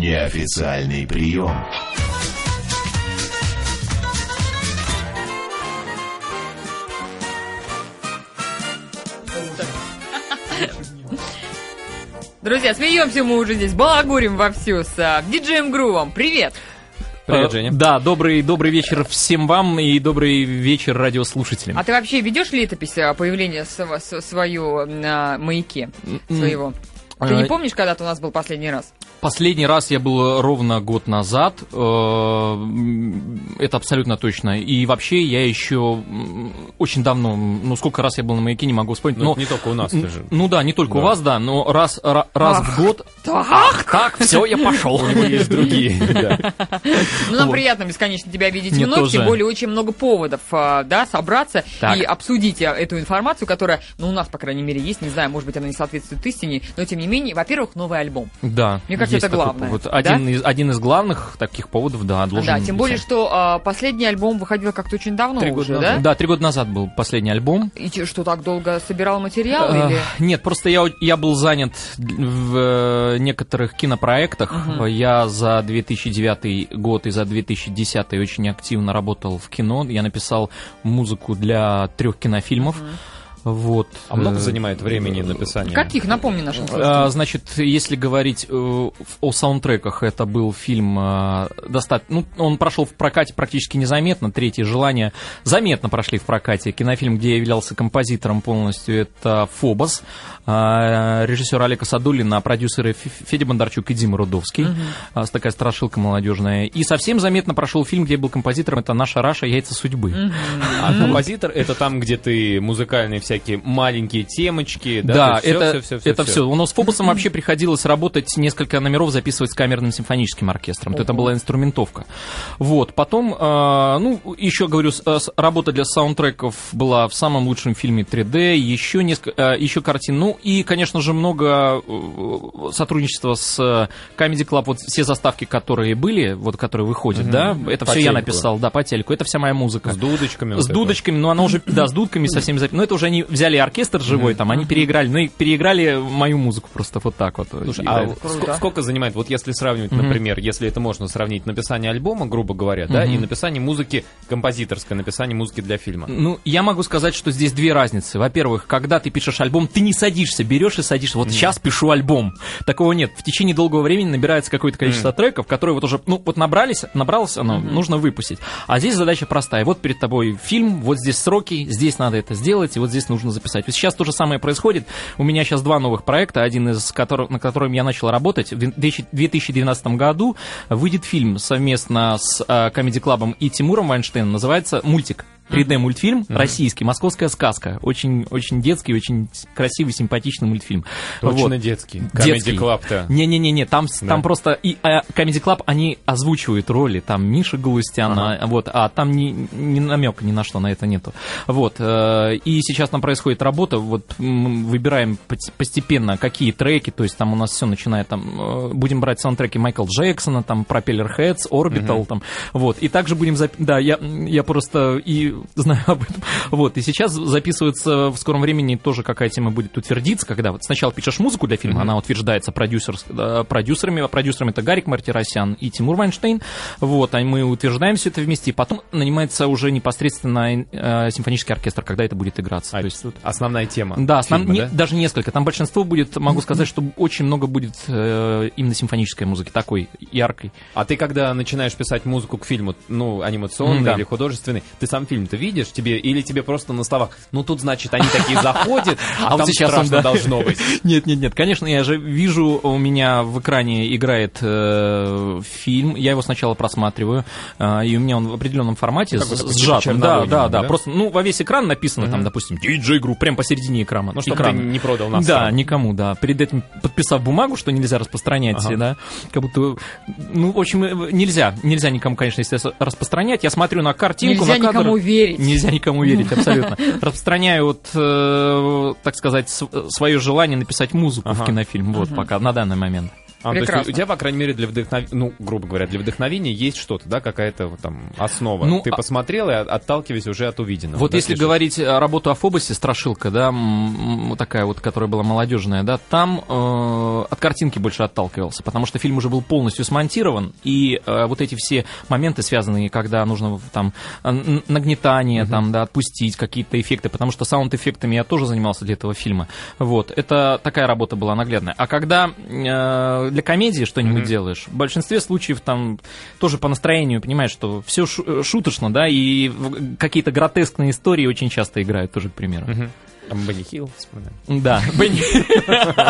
Неофициальный прием. Друзья, смеемся мы уже здесь, балагурим вовсю с а, диджеем Грувом. Привет! Привет, Э, Женя. Да, добрый, добрый вечер всем вам и добрый вечер радиослушателям. А ты вообще ведешь летопись а, появления св- с- свою на маяке своего? Ты не э, помнишь, когда ты у нас был последний раз? Последний раз я был ровно год назад, э, это абсолютно точно. И вообще я еще очень давно, ну сколько раз я был на маяке, не могу вспомнить. Ну, но это не только у нас, ты же. Ну да, не только у Да. вас, да, но раз, ра- раз в год. Так! Так, все, я пошел. У него есть другие. Ну, нам приятно бесконечно тебя видеть вновь, тем тоже. более очень много поводов, а, да, собраться и обсудить а, эту информацию, которая, ну, у нас, по крайней мере, есть, не знаю, может быть, она не соответствует истине, но, тем не менее, во-первых, новый альбом. Да. Мне кажется, это главное, повод. да? Один, из, один из главных таких поводов, да, должен да, тем более, быть. что а, последний альбом выходил как-то очень давно Три года уже, назад. да? Да, три года назад был последний альбом. И что, так долго собирал материал Э, или... Нет, просто я, я был занят в э, некоторых кинопроектах. Я за 2009 год и за 2010 очень активно работал в кино. Я написал музыку для трех кинофильмов. Вот. А много Э, занимает времени написание? Каких, напомни нашим. А, Значит, если говорить э, о саундтреках, это был фильм э, достаточно... Ну, он прошел в прокате практически незаметно. Третье желание заметно прошли в прокате. Кинофильм, где я являлся композитором полностью, это «Фобос». А, Режиссер Олега Садулина, а продюсеры Федя Бондарчук и Дима Рудовский. С Такая страшилка молодежная. И совсем заметно прошел фильм, где я был композитором. Это «Наша Раша. Яйца судьбы». А композитор это там, где ты музыкальные всякие маленькие темочки, да? Да, это, всё, всё, всё, это всё. все. У нас с Фобосом вообще приходилось работать, несколько номеров записывать с камерным симфоническим оркестром. То это была инструментовка. Вот. Потом, э, ну, еще говорю, с- э, с- работа для саундтреков была в самом лучшем фильме 3D, еще, несколько, э, еще картин. Ну, и, конечно же, много сотрудничества с Comedy Club. Вот все заставки, которые были, вот которые выходят, да, это По все я написал, да, по телеку. Это вся моя музыка. С дудочками. вот С это. дудочками, ну она уже, да, с дудками со всеми записями. Ну это уже они взяли оркестр живой, там, они переиграли, ну и переиграли мою музыку просто вот так вот. Слушай, И а да. ск- сколько занимает, вот если сравнивать, например, если это можно сравнить написание альбома, грубо говоря, да, и написание музыки композиторское, написание музыки для фильма. Ну, я могу сказать, что здесь две разницы. Во-первых, когда ты пишешь альбом, ты не садишься, берешь и садишься. Вот сейчас пишу альбом. Такого нет. В течение долгого времени набирается какое-то количество треков, которые вот уже, ну, вот набрались, набралось оно, нужно выпустить. А здесь задача простая. Вот перед тобой фильм, вот здесь сроки, здесь надо это сделать, и вот здесь нужно записать. Вот сейчас то же самое происходит. У меня сейчас два новых проекта, один из которых, на котором я начал работать. В 2012 году выйдет фильм совместно с э, Comedy Club и Тимуром Вайнштейном. Называется «Мультик». 3D-мультфильм российский, «Московская сказка». Очень, очень детский, очень красивый, симпатичный мультфильм. Точно Вот. детский. Детский. Comedy Club-то. Не-не-не, там, с- Да? там просто и а, Comedy Club, они озвучивают роли, там Миша Галустян, а, вот, а там ни, ни намека ни на что на это нету. Вот, э, и сейчас там происходит работа, вот м, выбираем постепенно какие треки, то есть там у нас все начинает, там, э, будем брать саундтреки Майкла Джексона, там, Propeller Heads, Orbital, там, вот, и также будем, зап- да, я, я просто и знаю об этом, вот, и сейчас записывается в скором времени тоже какая тема будет утвердиться, когда вот сначала пишешь музыку для фильма, она утверждается продюсер, продюсерами, а продюсерами это Гарик Мартиросян и Тимур Вайнштейн, вот, а мы утверждаем все это вместе, и потом нанимается уже непосредственно э, симфонический оркестр, когда это будет играться. А, То есть, Основная тема. да, основ- фильма, не- да? даже несколько. Там большинство будет, могу сказать, что очень много будет э, именно симфонической музыки, такой яркой. А ты когда начинаешь писать музыку к фильму, ну, анимационный М, да. или художественный, ты сам фильм-то видишь тебе, или тебе просто на словах, ну, тут, значит, они такие заходят, а, вот там страшно должно быть. Нет, нет, нет, конечно, я же вижу, у меня в экране играет э, фильм, я его сначала просматриваю, э, и у меня он в определенном формате сжатым. Да, да, да, просто, ну, во весь экран написано там, допустим, DJ Group, прям посередине экрана. Ну, чтобы ты не продал нас. Да, никому, да. Перед этим подписав бумагу, что нельзя распространять, да, как будто, ну, в общем, э, нельзя, нельзя никому, конечно, если распространять. Я смотрю на картинку, Нельзя на кадр. никому верить. Нельзя никому верить, абсолютно. Распространяю, вот, э, так сказать, свое желание написать музыку в кинофильм, вот, пока, на данный момент. А, то есть Прекрасно. у тебя, по крайней мере, для вдохновения, ну, грубо говоря, для вдохновения есть что-то, да, какая-то там основа. Ну, Ты а- посмотрел и от- отталкиваясь уже от увиденного. Вот да, если пишешь? говорить о работу о Фобосе, страшилка, да, такая вот, которая была молодежная, да, там э, от картинки больше отталкивался, потому что фильм уже был полностью смонтирован, и э, вот эти все моменты, связанные, когда нужно там э, нагнетание, там, да, отпустить какие-то эффекты, потому что саунд-эффектами я тоже занимался для этого фильма. Вот, это такая работа была наглядная. А когда э, для комедии что-нибудь делаешь, в большинстве случаев там тоже по настроению понимаешь, что все шуточно, да, и какие-то гротескные истории очень часто играют тоже, к примеру. Мгм. Там Бенни Хилл вспоминаем. Да,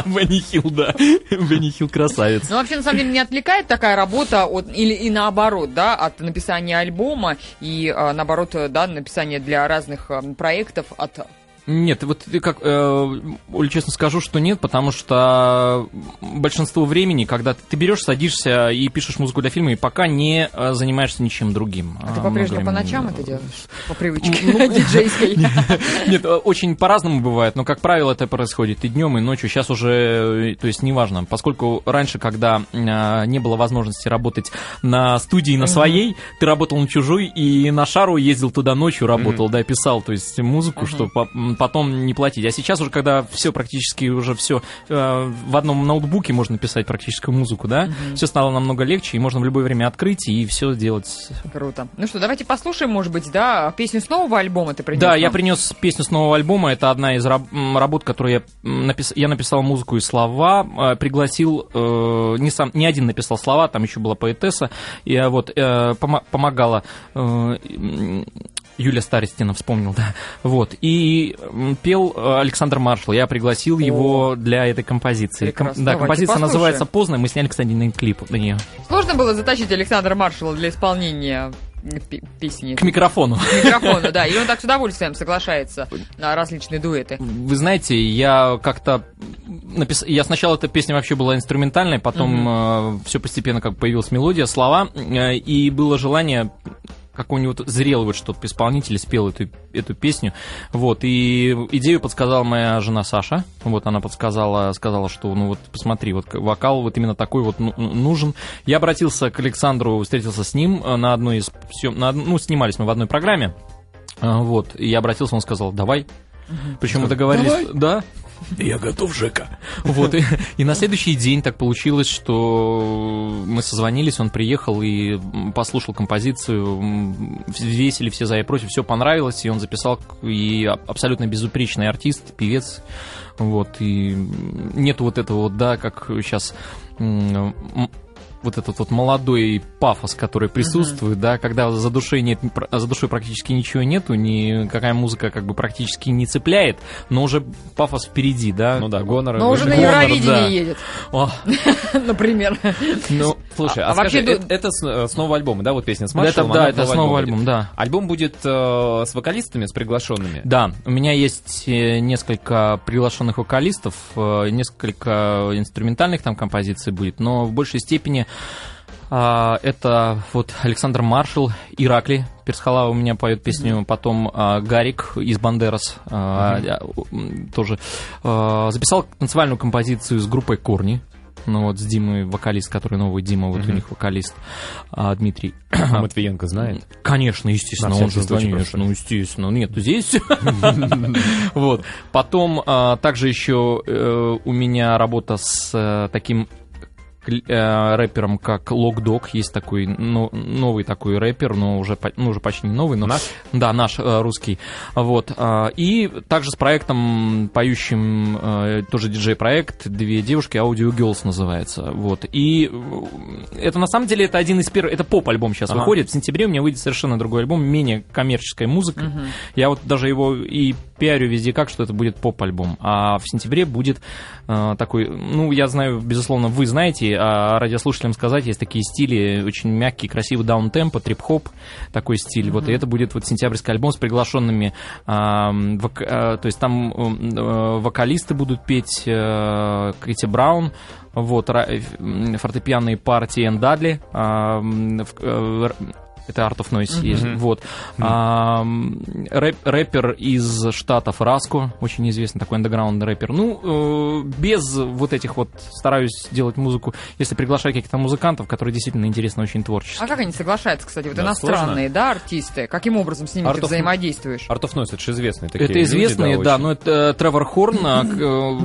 Бенни Хилл, да. Бенни Хилл красавец. Ну, вообще, на самом деле, не отвлекает такая работа от, или и наоборот, да, от написания альбома и, а, наоборот, э, да, написания для разных а, проектов от Нет, вот ты как, э, Оль, честно скажу, что нет, потому что большинство времени, когда ты берешь, садишься и пишешь музыку для фильма, и пока не э, занимаешься ничем другим. А ты А, по-прежнему много по ночам это делаешь? По привычке Ну, диджейской. Нет, э, очень по-разному бывает, но, как правило, это происходит и днем, и ночью. Сейчас уже, э, то есть, неважно, поскольку раньше, когда не было возможности работать на студии, на своей, ты работал на чужой, и на шару ездил туда ночью, работал, да, писал, то есть, музыку, м, потом не платить. А сейчас уже, когда все практически уже все в одном ноутбуке можно писать практическую музыку, да, все стало намного легче, и можно в любое время открыть и все делать Круто. Ну что, давайте послушаем, может быть, да, песню с нового альбома ты принес Да, нам? я принес песню с нового альбома. Это одна из раб- работ, которую я напис... я написал музыку и слова. э, Пригласил э, не сам, не один написал слова, там еще была поэтесса. И э, вот э, помо- помогала э, м, Юлия Старостина, вспомнил, да. Вот. И пел э, Александр Маршал. Я пригласил его для этой композиции. Прекрасно. да, Давайте композиция послушаем. называется «Поздно». Мы сняли, кстати, на клип на нее. Сложно было затащить Александра Маршала для исполнения песни К микрофону. к микрофону, да, и он так с удовольствием соглашается на различные дуэты. Вы знаете, я как-то напис... я сначала эта песня вообще была инструментальной, потом все постепенно как появилась мелодия, слова, э, и было желание какого-нибудь зрелого что-то исполнителя спел эту, эту песню. Вот, и идею подсказала моя жена Саша. Вот она подсказала, сказала, что ну вот посмотри, вот вокал вот именно такой вот ну- нужен. Я обратился к Александру, встретился с ним э, на одной из на ну, снимались мы в одной программе. А, Вот, и я обратился, он сказал, давай. Причем мы договорились, да, Я готов, Жека. вот, и, и на следующий день так получилось, что мы созвонились, он приехал и послушал композицию, весили все за и против, все понравилось, и он записал, и абсолютно безупречный артист, певец, вот, и м, нету вот этого вот, да, как сейчас вот этот вот молодой пафос, который присутствует, да, когда за душой нет, за душой практически ничего нету, никакая музыка как бы практически не цепляет, но уже пафос впереди, да. Ну да, Гонор. Но уже на Евровидении да. едет, например. ну, Слушай, А- а, а вообще это, это с, э, с нового альбома, да, вот песня с это, Маршалом? да, это в новый снова альбом альбом, да. Альбом будет э, с вокалистами, с приглашенными? Да, у меня есть э, несколько приглашенных вокалистов, несколько инструментальных там композиций будет, но в большей степени а, это вот Александр Маршал, Иракли, Персхалава у меня поет песню, потом а, Гарик из Бандерас а, а, тоже а, записал танцевальную композицию с группой Корни. Ну вот с Димой, вокалист, который новый Дима, вот у них вокалист а, Дмитрий. Матвиенко знает. Конечно, естественно, он же, конечно, ну, естественно. Нет, здесь. Вот. Потом а, также еще э, у меня работа с э, таким э, рэпером, как Локдог. Есть такой ну, новый такой рэпер, но уже, ну, уже почти не новый. Но, Наш? Да, наш э, русский. Вот. а, И также с проектом, поющим, э, тоже диджей-проект, «Две девушки», «Audio Girls» называется. Вот. И э, это на самом деле это один из первых, это поп-альбом сейчас Ага. выходит. В сентябре у меня выйдет совершенно другой альбом, менее коммерческая музыка. Я вот даже его и пиарю везде как, что это будет поп-альбом. А в сентябре будет э, такой, ну, я знаю, безусловно, вы знаете, а радиослушателям сказать, есть такие стили, очень мягкий, красивый даунтемпо, трип-хоп, такой стиль. Вот, и это будет вот сентябрьский альбом с приглашенными, а, вок- а, то есть там э, вокалисты будут петь э, Крити Браун, вот, э, фортепианные партии Энн Дадли, а, э, р- Это Art of Noise есть. Вот. А, м, рэп- рэпер из штатов Раско, очень известный такой андеграундный рэпер. Ну, э, без вот этих вот стараюсь делать музыку, если приглашаю каких-то музыкантов, которые действительно интересны, очень творчески. А как они соглашаются, кстати, вот Да, иностранные, да, артисты? Каким образом с ними Art ты of- взаимодействуешь? Art of Noise, это же известные такие Это люди, известные, да, очень. но это э, Тревор Хорн, а, э,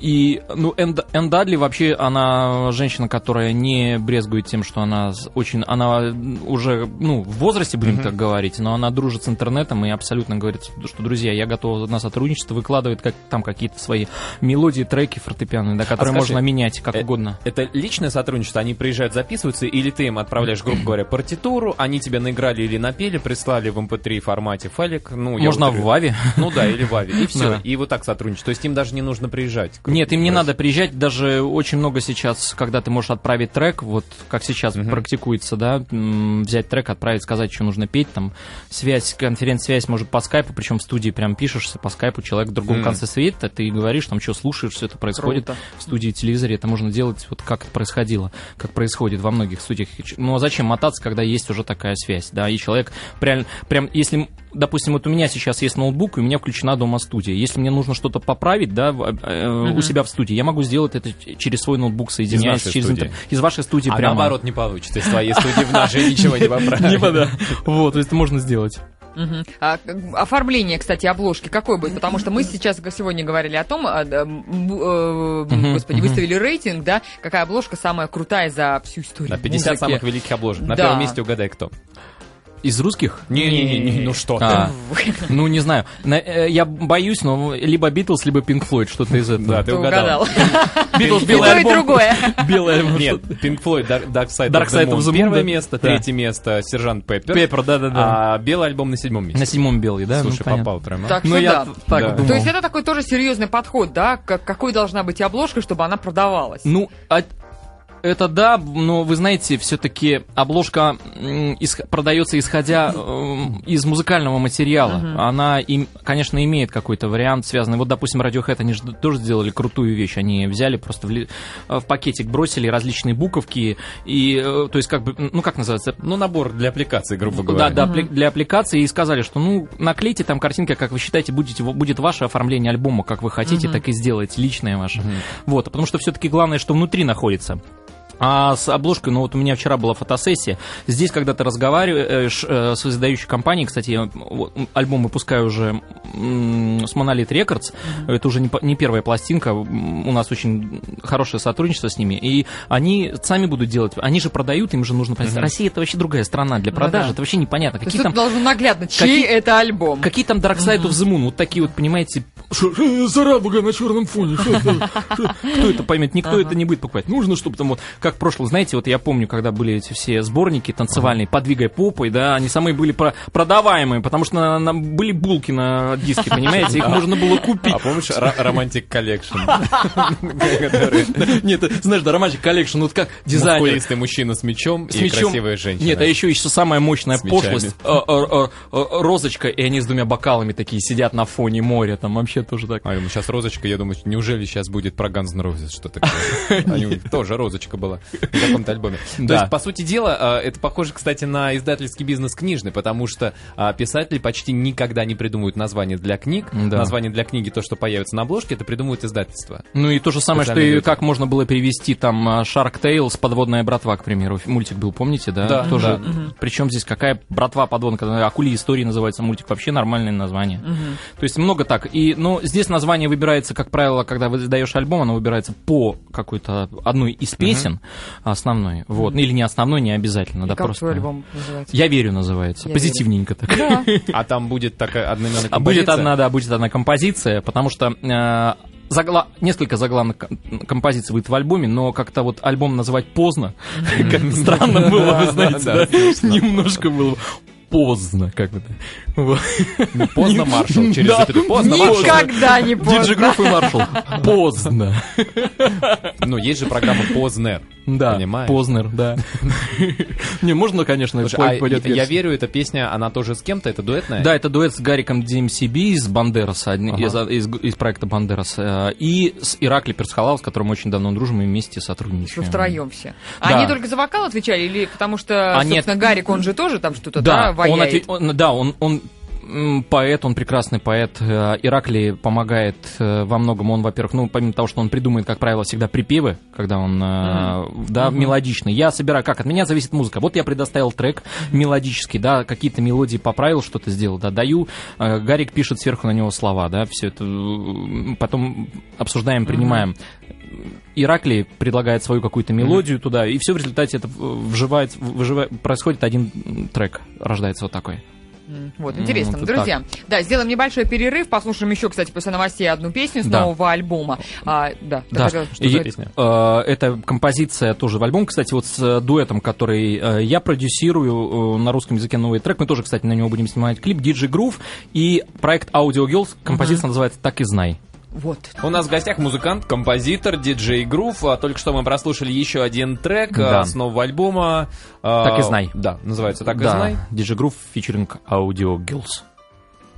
и, ну, Энн, Дадли вообще, она женщина, которая не брезгует тем, что она очень, она уже, ну, в возрасте, будем так говорить, но она дружит с интернетом и абсолютно говорит, что, друзья, я готова на сотрудничество, выкладывает как, там какие-то свои мелодии, треки фортепианные, да, которые А скажи, можно менять как э, угодно. Это личное сотрудничество, они приезжают, записываются, или ты им отправляешь, грубо говоря, партитуру, они тебе наиграли или напели, прислали в MP3 формате файлик, ну, Можно в Ваве. Ну да, или в Аве, и все, Да. и вот так сотрудничать. То есть им даже не нужно приезжать. Нет, им не надо приезжать, даже очень много сейчас, когда ты можешь отправить трек, вот как сейчас практикуется, да, взять трек, отправить, сказать, что нужно петь, там, связь, конференц-связь может по скайпу, причем в студии прям пишешься по скайпу, человек в другом Мгм. конце света, ты говоришь, там, что слушаешь, все это происходит Круто. в студии телевизоре, это можно делать вот как это происходило, как происходит во многих студиях. Ну, а зачем мотаться, когда есть уже такая связь, да, и человек прям, прям если, допустим, вот у меня сейчас есть ноутбук, и у меня включена дома студия, если мне нужно что-то поправить, да, э, у себя в студии, я могу сделать это через свой ноутбук, соединяясь через интернет. Из вашей студии А прямо. наоборот не получится, из твоей студии в нашей ничего не поправить. Вот, то есть это можно сделать. Мгм. А, оформление, кстати, обложки какое будет? Потому что мы сейчас сегодня говорили о том, а, да, м, э, Мгм, господи, выставили рейтинг, да, какая обложка самая крутая за всю историю На 50 музыки. самых великих обложек. На Да. первом месте угадай кто. Из русских? Не-не-не, ну что ты. А, ну, не знаю. На- э, я боюсь, но либо Битлз, либо Pink Floyd, что-то из этого. Да, ты угадал. Битлз, белый то, и альбом. другое. Белый альбом. Нет, Pink Floyd, Dark, Side, Dark Side of the Moon. Первое место, третье место, Сержант Пеппер. Пеппер, да-да-да. А белый альбом на седьмом месте. На седьмом белый, да? Слушай, Ну, понятно. попал прямо. Так Ну, что я да. То есть это такой тоже серьезный подход, да? Как, какой должна быть обложка, чтобы она продавалась? Ну, а- это да, но вы знаете, все-таки обложка м, исх- продается исходя м, из музыкального материала. Она, им, конечно, имеет какой-то вариант связанный. Вот, допустим, Radiohead, они же тоже сделали крутую вещь. Они взяли просто в, ли- в пакетик, бросили различные буковки и, э, то есть, как бы, ну, как называется, Ну, набор для аппликации, грубо да, говоря. да, апли- для аппликации и сказали, что ну наклейте там картинка, как вы считаете, будете, будет ваше оформление альбома, как вы хотите, так и сделайте, личное ваше. Вот, потому что все-таки главное, что внутри находится. А с обложкой, ну вот у меня вчера была фотосессия. Здесь, когда ты разговариваешь э, с издающей компанией, кстати, я вот, альбом выпускаю уже м, с Monolith Records, это уже не, не первая пластинка, у нас очень хорошее сотрудничество с ними, и они сами будут делать, они же продают, им же нужно понять, Россия это вообще другая страна для продажи, да. это вообще непонятно, То какие тут там... должно наглядно, чей какие- это альбом. Какие там Dark Side of the Moon, вот такие вот, понимаете, шо- шо- за радуга на черном фоне, кто это поймет, никто это не будет покупать. Нужно, чтобы там вот, как прошлое, знаете, вот я помню, когда были эти все сборники танцевальные, подвигай попой, да, они самые были про- продаваемые, потому что на- на- были булки на диске, понимаете, их можно было купить. А помнишь Romantic Collection? Нет, знаешь, да, Romantic Collection, вот как дизайнер. мускулистый мужчина с мечом и красивая женщина. Нет, а еще еще самая мощная пошлость. э, э, э, Розочка, и они с двумя бокалами такие сидят на фоне моря. Там вообще тоже так. А, сейчас розочка, я думаю, неужели сейчас будет про Guns N' Roses что-то тоже розочка была в каком-то альбоме. То Да. есть, по сути дела, а, это похоже, кстати, на издательский бизнес книжный, потому что а, писатели почти никогда не придумывают название для книг. Название для книги, то, что появится на обложке, это придумывают издательства. Ну и то же самое, что и как можно было перевести там а, Shark Tales, подводная братва, к примеру. Мультик был, помните, да? Да, Тоже. Причем здесь какая братва подводная, Акули истории называется мультик, вообще нормальное название. То есть много так. И, ну, здесь название выбирается, как правило, когда вы издаешь альбом, оно выбирается по какой-то одной из песен основной. Вот. Ну, Или не основной, не обязательно, И да, как просто. твой альбом называется? Я верю, называется. Я Позитивненько так. Да. А там будет такая одноименная А будет композиция? одна, да, будет одна композиция, потому что э, загла- несколько заглавных ком- композиций будет в альбоме, но как-то вот альбом называть поздно, как-то странно было, вы знаете? Немножко было поздно, как бы. Вот. Ну, Поздно маршал через Да. запятую. Поздно маршал. Никогда не Диджи поздно. Грув и Маршал. Поздно. Ну, есть же программа Познер. Да, Понимаешь? Познер, да. Не, можно, конечно, Слушай, а я, верю, эта песня, она тоже с кем-то, это дуэтная? Да, это дуэт с Гариком DMCB из Бандераса, Ага. из, из- из проекта Бандерас, э, и с Иракли Персхалал, с которым очень давно дружим и вместе сотрудничаем. втроем все. Да. Они только за вокал отвечали, или потому что, А, нет. собственно, Гарик, он же тоже там что-то, да, Да, он, отве- он- да, он, он поэт, он прекрасный поэт. Э, Иракли помогает э, во многом. Он, во-первых, ну, помимо того, что он придумает, как правило, всегда припевы, когда он, э, да, мелодичный. Я собираю, как от меня зависит музыка. Вот я предоставил трек мелодический, да, какие-то мелодии поправил, что-то сделал, да, даю. Гарик пишет сверху на него слова, да, все это потом обсуждаем, принимаем. Иракли предлагает свою какую-то мелодию туда, и все в результате это вживает, выживает, происходит один трек, рождается вот такой. Вот, интересно. вот Друзья, да, сделаем небольшой перерыв, послушаем еще, кстати, после новостей одну песню с Да. нового альбома. А, да, Да, что и, песня? э, это композиция тоже в альбом, кстати, вот с дуэтом, который э, я продюсирую э, на русском языке новый трек. Мы тоже, кстати, на него будем снимать клип. DJ Groove и проект Audio Girls. Композиция называется «Так и знай». Вот. У нас в гостях музыкант, композитор, диджей Грув. А, Только что мы прослушали еще один трек Да. а, с нового альбома. а, «Так и знай». Да, называется «Так и да, знай». DJ Groove featuring Audio Girls.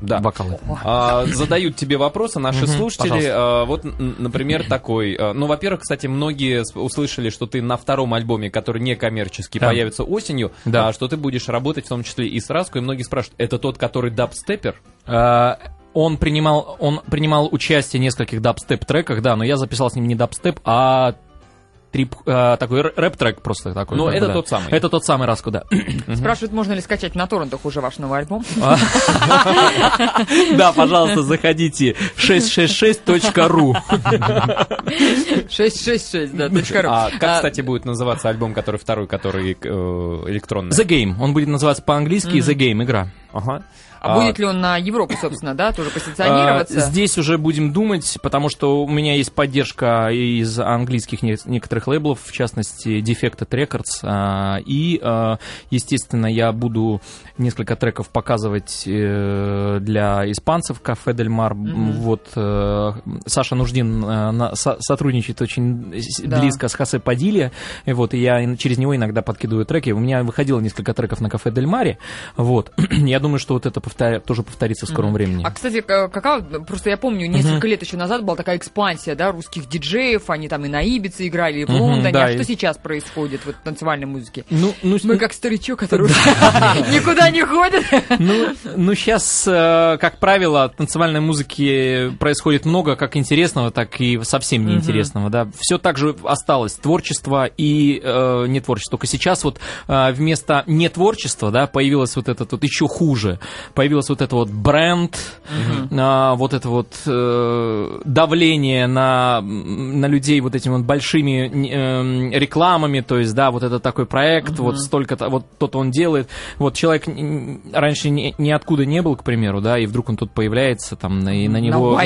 Да. Вокалы. А, задают тебе вопросы наши слушатели. пожалуйста. А, вот, например, такой. а, Ну, во-первых, кстати, многие услышали, что ты на втором альбоме, который не коммерческий, Да. появится осенью, Да. а, что ты будешь работать в том числе и с Раску. И многие спрашивают, это тот, который дабстепер? Э, Он принимал, он принимал участие в нескольких дабстеп-треках, да, но я записал с ним не дабстеп, а трип, э, такой рэп-трек просто такой. Ну, как бы, это да. тот самый. Это тот самый Раску, да. Спрашивают, можно ли скачать на торрентах уже ваш новый альбом? Да, пожалуйста, заходите 666.ru. 666, да, ру. А как, А, кстати, будет называться альбом, который второй, который э, электронный? The Game. Он будет называться по-английски The Game, игра. Ага. А будет ли он на Европу, собственно, да, тоже позиционироваться? А, Здесь уже будем думать, потому что у меня есть поддержка из английских не- некоторых лейблов, в частности, Defected Records. а, И, а, естественно, я буду несколько треков показывать э, для испанцев Кафе Дель Мар. Вот э, Саша Нуждин э, на- со- сотрудничает очень Да. близко с Хосе Падилья. И вот, и я через него иногда подкидываю треки. У меня выходило несколько треков на Кафе Дель Маре. Вот. Я думаю, что вот это повторя- тоже повторится в скором времени. А, кстати, какая, просто я помню, несколько лет еще назад была такая экспансия, да, русских диджеев, они там и на Ибице играли, и в Мгм, Лондоне. да, а и- что сейчас происходит вот, в танцевальной музыке? Ну, ну, Мы как старичок, который никуда не ходит. Ну, ну сейчас, э, как правило, танцевальной музыки происходит много как интересного, так и совсем неинтересного. Да. Все так же осталось. Творчество и э, не творчество. Только сейчас вот э, вместо не творчества да, появилось вот это вот еще хуже. Появилось вот это вот бренд, а, вот это вот э, давление на, на людей вот этими вот большими эм, рекламами, то есть, да, вот это такой проект, вот столько-то, вот то-то он делает. Вот человек раньше ни, ниоткуда не был, к примеру, да, и вдруг он тут появляется, там, на- и на На него...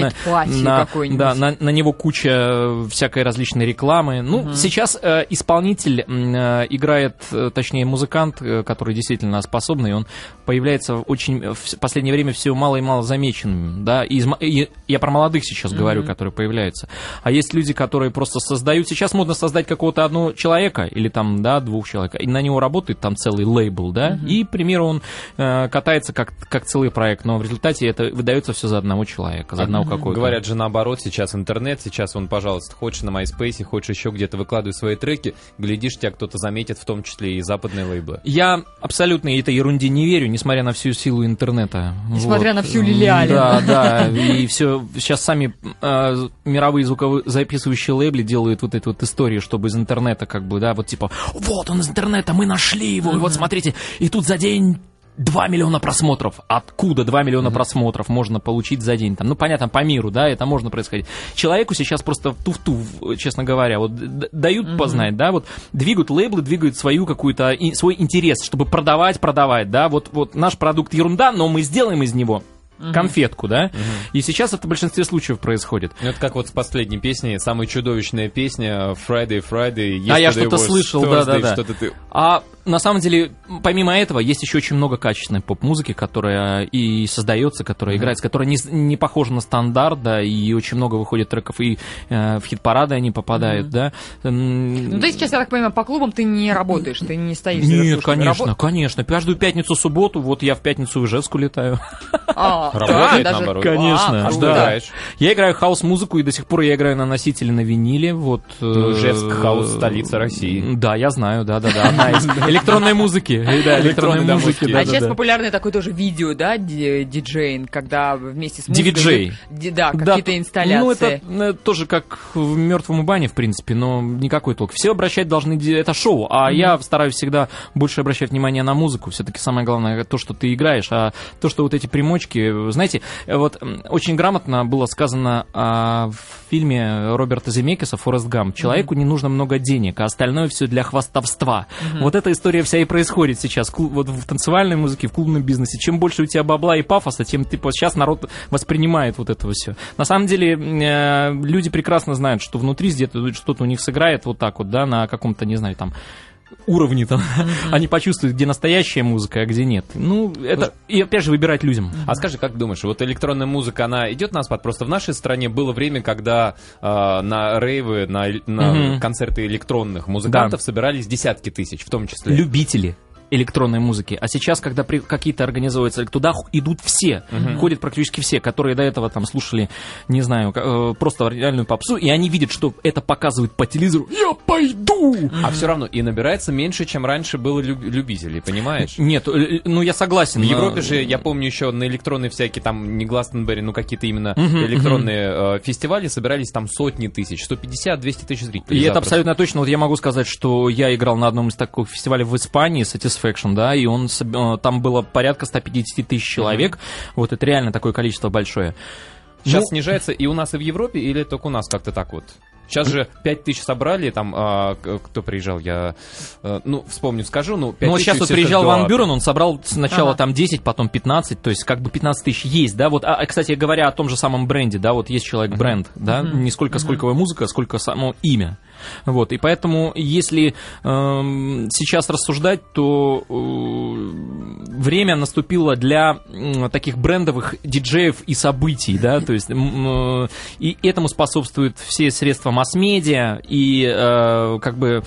на- какой-нибудь. Да, на, на него куча э, всякой различной рекламы. Ну, сейчас э, исполнитель э, играет, э, точнее, музыкант, э, который действительно способный, он появляется очень э, в последнее время все мало и мало замеченным, да, и из и я про молодых сейчас говорю, которые появляются. А есть люди, которые просто создают, сейчас модно создать какого-то одного человека, или там, да, двух человек, и на него работает там целый лейбл, да, и, к примеру, он э, катается как, как целый проект, но в результате это выдается все за одного человека, за одного какого-то. Говорят же наоборот, сейчас интернет, сейчас он, пожалуйста, хочешь на MySpace, хочешь еще где-то выкладывай свои треки, глядишь, тебя кто-то заметит, в том числе и западные лейблы. Я абсолютно этой ерунде не верю, несмотря на всю силу интернета. Несмотря Вот. на всю Лилиалин. Да, да, и все, сейчас сами э, мировые звуковые записывающие лейбли делают вот эту вот историю, чтобы из интернета как бы, да, вот типа, вот он из интернета, мы нашли его, и вот смотрите, и тут за день 2 миллиона просмотров. Откуда 2 миллиона просмотров можно получить за день? Там, ну, понятно, по миру, да, это можно происходить. Человеку сейчас просто туфту, честно говоря, вот дают познать, да, вот двигают лейблы, двигают свою какую-то, свой интерес, чтобы продавать, продавать, да, вот, вот наш продукт ерунда, но мы сделаем из него конфетку, да, и сейчас это в большинстве случаев происходит. Ну, это как вот с последней песней, самая чудовищная песня Friday, Friday, А я что-то слышал, да-да-да. Что-то ты... А на самом деле, помимо этого, есть еще очень много качественной поп-музыки, которая и создается, которая mm-hmm. играется, которая не, не похожа на стандарт, да, и очень много выходит треков, и э, в хит-парады они попадают, mm-hmm. да. Ну, ты сейчас, я так понимаю, по клубам ты не работаешь, ты не стоишь. Нет, конечно, Раб... конечно. Каждую пятницу, субботу, вот я в пятницу в Ижевску летаю. А, Работает, да, наоборот. Конечно, а, да. Я играю хаос-музыку, и до сих пор я играю на носителе на виниле, вот. Ну, Ижевск, хаос, столица России. Да, я знаю, да-да-да, электронной музыки. Да, электронной музыки. А сейчас популярное такое тоже видео, да, диджейн, когда вместе с музыкой... Да, какие-то инсталляции. Ну, это э, тоже как в мертвом бане, в принципе, но никакой толк. Все обращать должны... Это шоу, а я стараюсь всегда больше обращать внимание на музыку. Все-таки самое главное то, что ты играешь, а то, что вот эти примочки... Знаете, вот очень грамотно было сказано а, в фильме Роберта Земекиса «Форест Гам». Человеку не нужно много денег, а остальное все для хвастовства. Вот эта история вся и происходит сейчас. Вот в танцевальной музыке, в клубном бизнесе. Чем больше у тебя бабла и пафоса, тем типа сейчас народ воспринимает вот это все. На самом деле э, люди прекрасно знают, что внутри где-то что-то у них сыграет вот так вот, да, на каком-то, не знаю, там уровни там, mm-hmm. они почувствуют, где настоящая музыка, а где нет. Ну, это, и опять же, выбирать людям. Mm-hmm. А скажи, как думаешь, вот электронная музыка, она идет на спад? Просто в нашей стране было время, когда э, на рейвы, на, на mm-hmm. концерты электронных музыкантов да. собирались десятки тысяч, в том числе. Любители электронной музыки. А сейчас, когда при, какие-то организуются, туда идут все, угу. ходят практически все, которые до этого там слушали, не знаю, э, просто реальную попсу, и они видят, что это показывают по телевизору. Я пойду! А все равно и набирается меньше, чем раньше было люб- любителей, понимаешь? Нет, э, ну я согласен. В. Европе же, я помню еще на электронные всякие там, не Гластенберри, ну какие-то именно угу, электронные угу. Э, фестивали собирались там сотни тысяч, 150-200 тысяч зрителей. И это абсолютно точно. Вот я могу сказать, что я играл на одном из таких фестивалей в Испании, Satisfaction Satisfaction, да, и он, э, там было порядка 150 тысяч человек, mm-hmm. вот это реально такое количество большое. Сейчас ну, снижается и у нас, и в Европе, или только у нас как-то так вот? Сейчас же 5 тысяч собрали, там, а, кто приезжал, я, а, ну, вспомню, скажу, ну, 5 Ну, вот сейчас вот приезжал Ван Бюрен, он собрал сначала ага. там 10, потом 15, то есть как бы 15 тысяч есть, да, вот, а, кстати, говоря о том же самом бренде, да, вот есть человек-бренд, uh-huh. да, uh-huh. не сколько, сколько uh-huh. музыка, сколько само имя. Вот, и поэтому, если э, сейчас рассуждать, то э, время наступило для э, таких брендовых диджеев и событий, да, то есть э, и этому способствуют все средства масс-медиа и э, как бы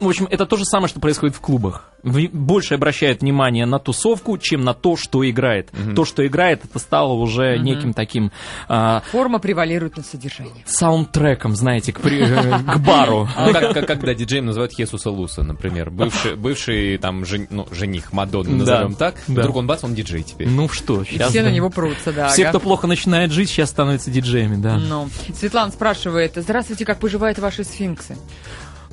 в общем, это то же самое, что происходит в клубах больше обращает внимание на тусовку, чем на то, что играет. Угу. То, что играет, это стало уже угу. неким таким... А, Форма превалирует на содержание. Саундтреком, знаете, к, э, к бару. Ну, когда диджеем называют Хесуса Луса, например, бывший, бывший там ну, жених Мадонны, назовем так, вдруг он бац, он диджей теперь. Ну что, сейчас... Все на него прутся, да. Все, кто плохо начинает жить, сейчас становятся диджеями, да. Ну, Светлана спрашивает, здравствуйте, как поживают ваши сфинксы?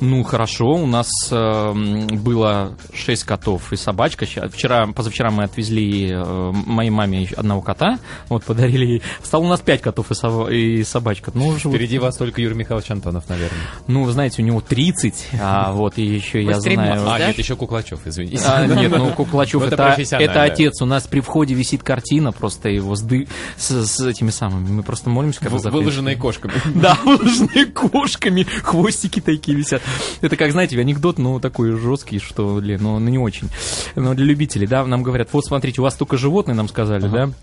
Ну, хорошо, у нас э, было 6 котов и собачка. Вчера, позавчера мы отвезли э, моей маме одного кота, вот, подарили ей. Стало у нас 5 котов и, сов... и собачка. Ну, Впереди вот... вас только Юрий Михайлович Антонов, наверное. Ну, вы знаете, у него 30, а вот и еще я знаю... А, нет, еще Куклачев, извините. А, нет, ну, Куклачев это, это отец. У нас при входе висит картина просто его с, ды... с, с этими самыми. Мы просто молимся, когда заходим. Выложенные кошками. Да, выложенные кошками. Хвостики такие висят. Это как, знаете, анекдот, ну, такой жесткий, что, ну, ну, не очень. Но для любителей, да, нам говорят, вот смотрите, у вас только животные, нам сказали, ага. да,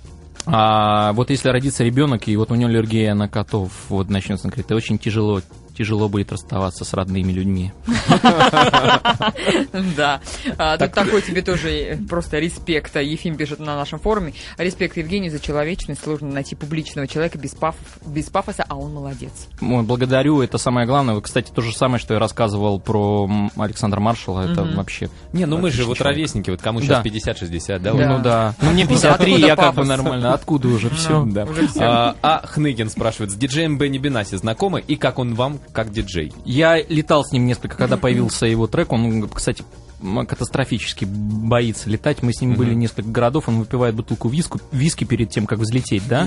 а вот если родится ребенок, и вот у него аллергия на котов, вот начнется, он говорит, это очень тяжело тяжело будет расставаться с родными людьми. Да. А, тут такой тебе тоже просто респект. Ефим пишет на нашем форуме. Респект Евгению за человечность. Сложно найти публичного человека без пафоса, а он молодец. Благодарю, это самое главное. Кстати, то же самое, что я рассказывал про Александра Маршала. Это вообще... Не, ну мы же вот ровесники. Вот кому сейчас 50-60, да? Ну да. Ну мне 53, я как бы нормально. Откуда уже все? А, а Хныгин спрашивает, с диджеем Бенни Бенаси знакомы? И как он вам как диджей? Я летал с ним несколько, когда появился его трек. Он, кстати, катастрофически боится летать. Мы с ним mm-hmm. были несколько городов, он выпивает бутылку виску, виски перед тем, как взлететь, да?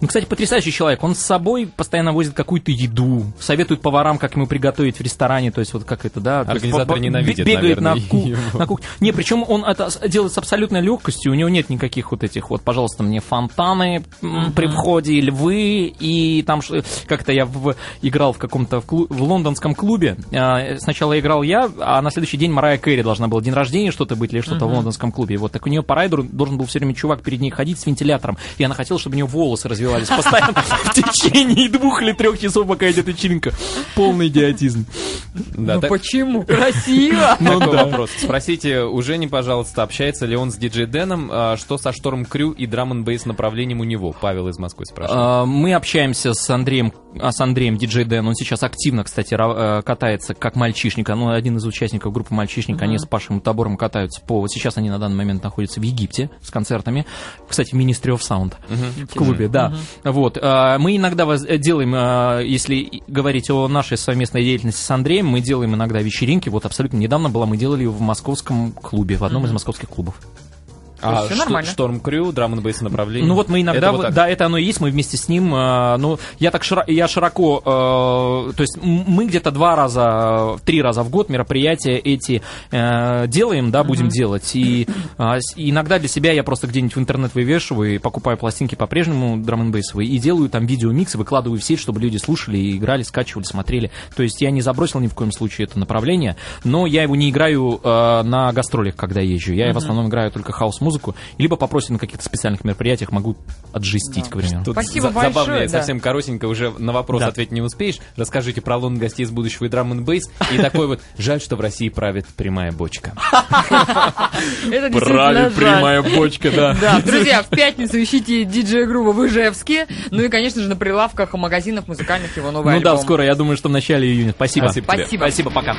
Ну, кстати, потрясающий человек. Он с собой постоянно возит какую-то еду, советует поварам, как ему приготовить в ресторане, то есть вот как это, да? Организаторы ненавидят, Бегает наверное, на, ку- на кухню. Не, причем он это делает с абсолютной легкостью, у него нет никаких вот этих вот, пожалуйста, мне фонтаны при входе, львы, и там как-то я в, играл в каком-то в, клуб, в лондонском клубе. А, сначала играл я, а на следующий день Марая Кэрри должна была день рождения что-то быть или что-то uh-huh. в лондонском клубе. И вот так у нее по райдеру должен был все время чувак перед ней ходить с вентилятором. И она хотела, чтобы у нее волосы развивались постоянно в течение двух или трех часов, пока идет вечеринка. Полный идиотизм. Ну почему? Красиво! Ну да. вопрос. Спросите у Жени, пожалуйста, общается ли он с диджей Дэном, а, что со Шторм Крю и драм н бейс направлением у него? Павел из Москвы спрашивает. А, мы общаемся с Андреем, а, с Андреем диджей Дэн. Он сейчас активно, кстати, э, катается как мальчишник. Ну, один из участников группы мальчишник. Они с Пашей Табором катаются по... Вот сейчас они на данный момент находятся в Египте с концертами. Кстати, в Ministry of Sound в клубе, да. Вот. Мы иногда делаем, если говорить о нашей совместной деятельности с Андреем, мы делаем иногда вечеринки. Вот абсолютно недавно была, мы делали ее в московском клубе, в одном из московских клубов. А, все нормально. Шторм Крю, драм н направление. Ну вот мы иногда, это вот да, это оно и есть, мы вместе с ним, э, ну, я так широко, я широко, э, то есть мы где-то два раза, три раза в год мероприятия эти э, делаем, да, будем uh-huh. делать, и э, иногда для себя я просто где-нибудь в интернет вывешиваю и покупаю пластинки по-прежнему драм н и делаю там видеомиксы, выкладываю в сеть, чтобы люди слушали, и играли, скачивали, смотрели. То есть я не забросил ни в коем случае это направление, но я его не играю э, на гастролях, когда езжу, я uh-huh. в основном играю только хаос музыку, либо попросят на каких-то специальных мероприятиях, могу отжестить, да. к примеру. Тут Спасибо за- большое. Забавно, да. совсем коротенько, уже на вопрос да. ответить не успеешь. Расскажите про лун гостей из будущего и драм бейс И такой вот, жаль, что в России правит прямая бочка. Правит прямая бочка, да. Да, друзья, в пятницу ищите диджей-группу в Ижевске. Ну и, конечно же, на прилавках магазинов музыкальных его новый Ну да, скоро, я думаю, что в начале июня. Спасибо. Спасибо. Спасибо, пока.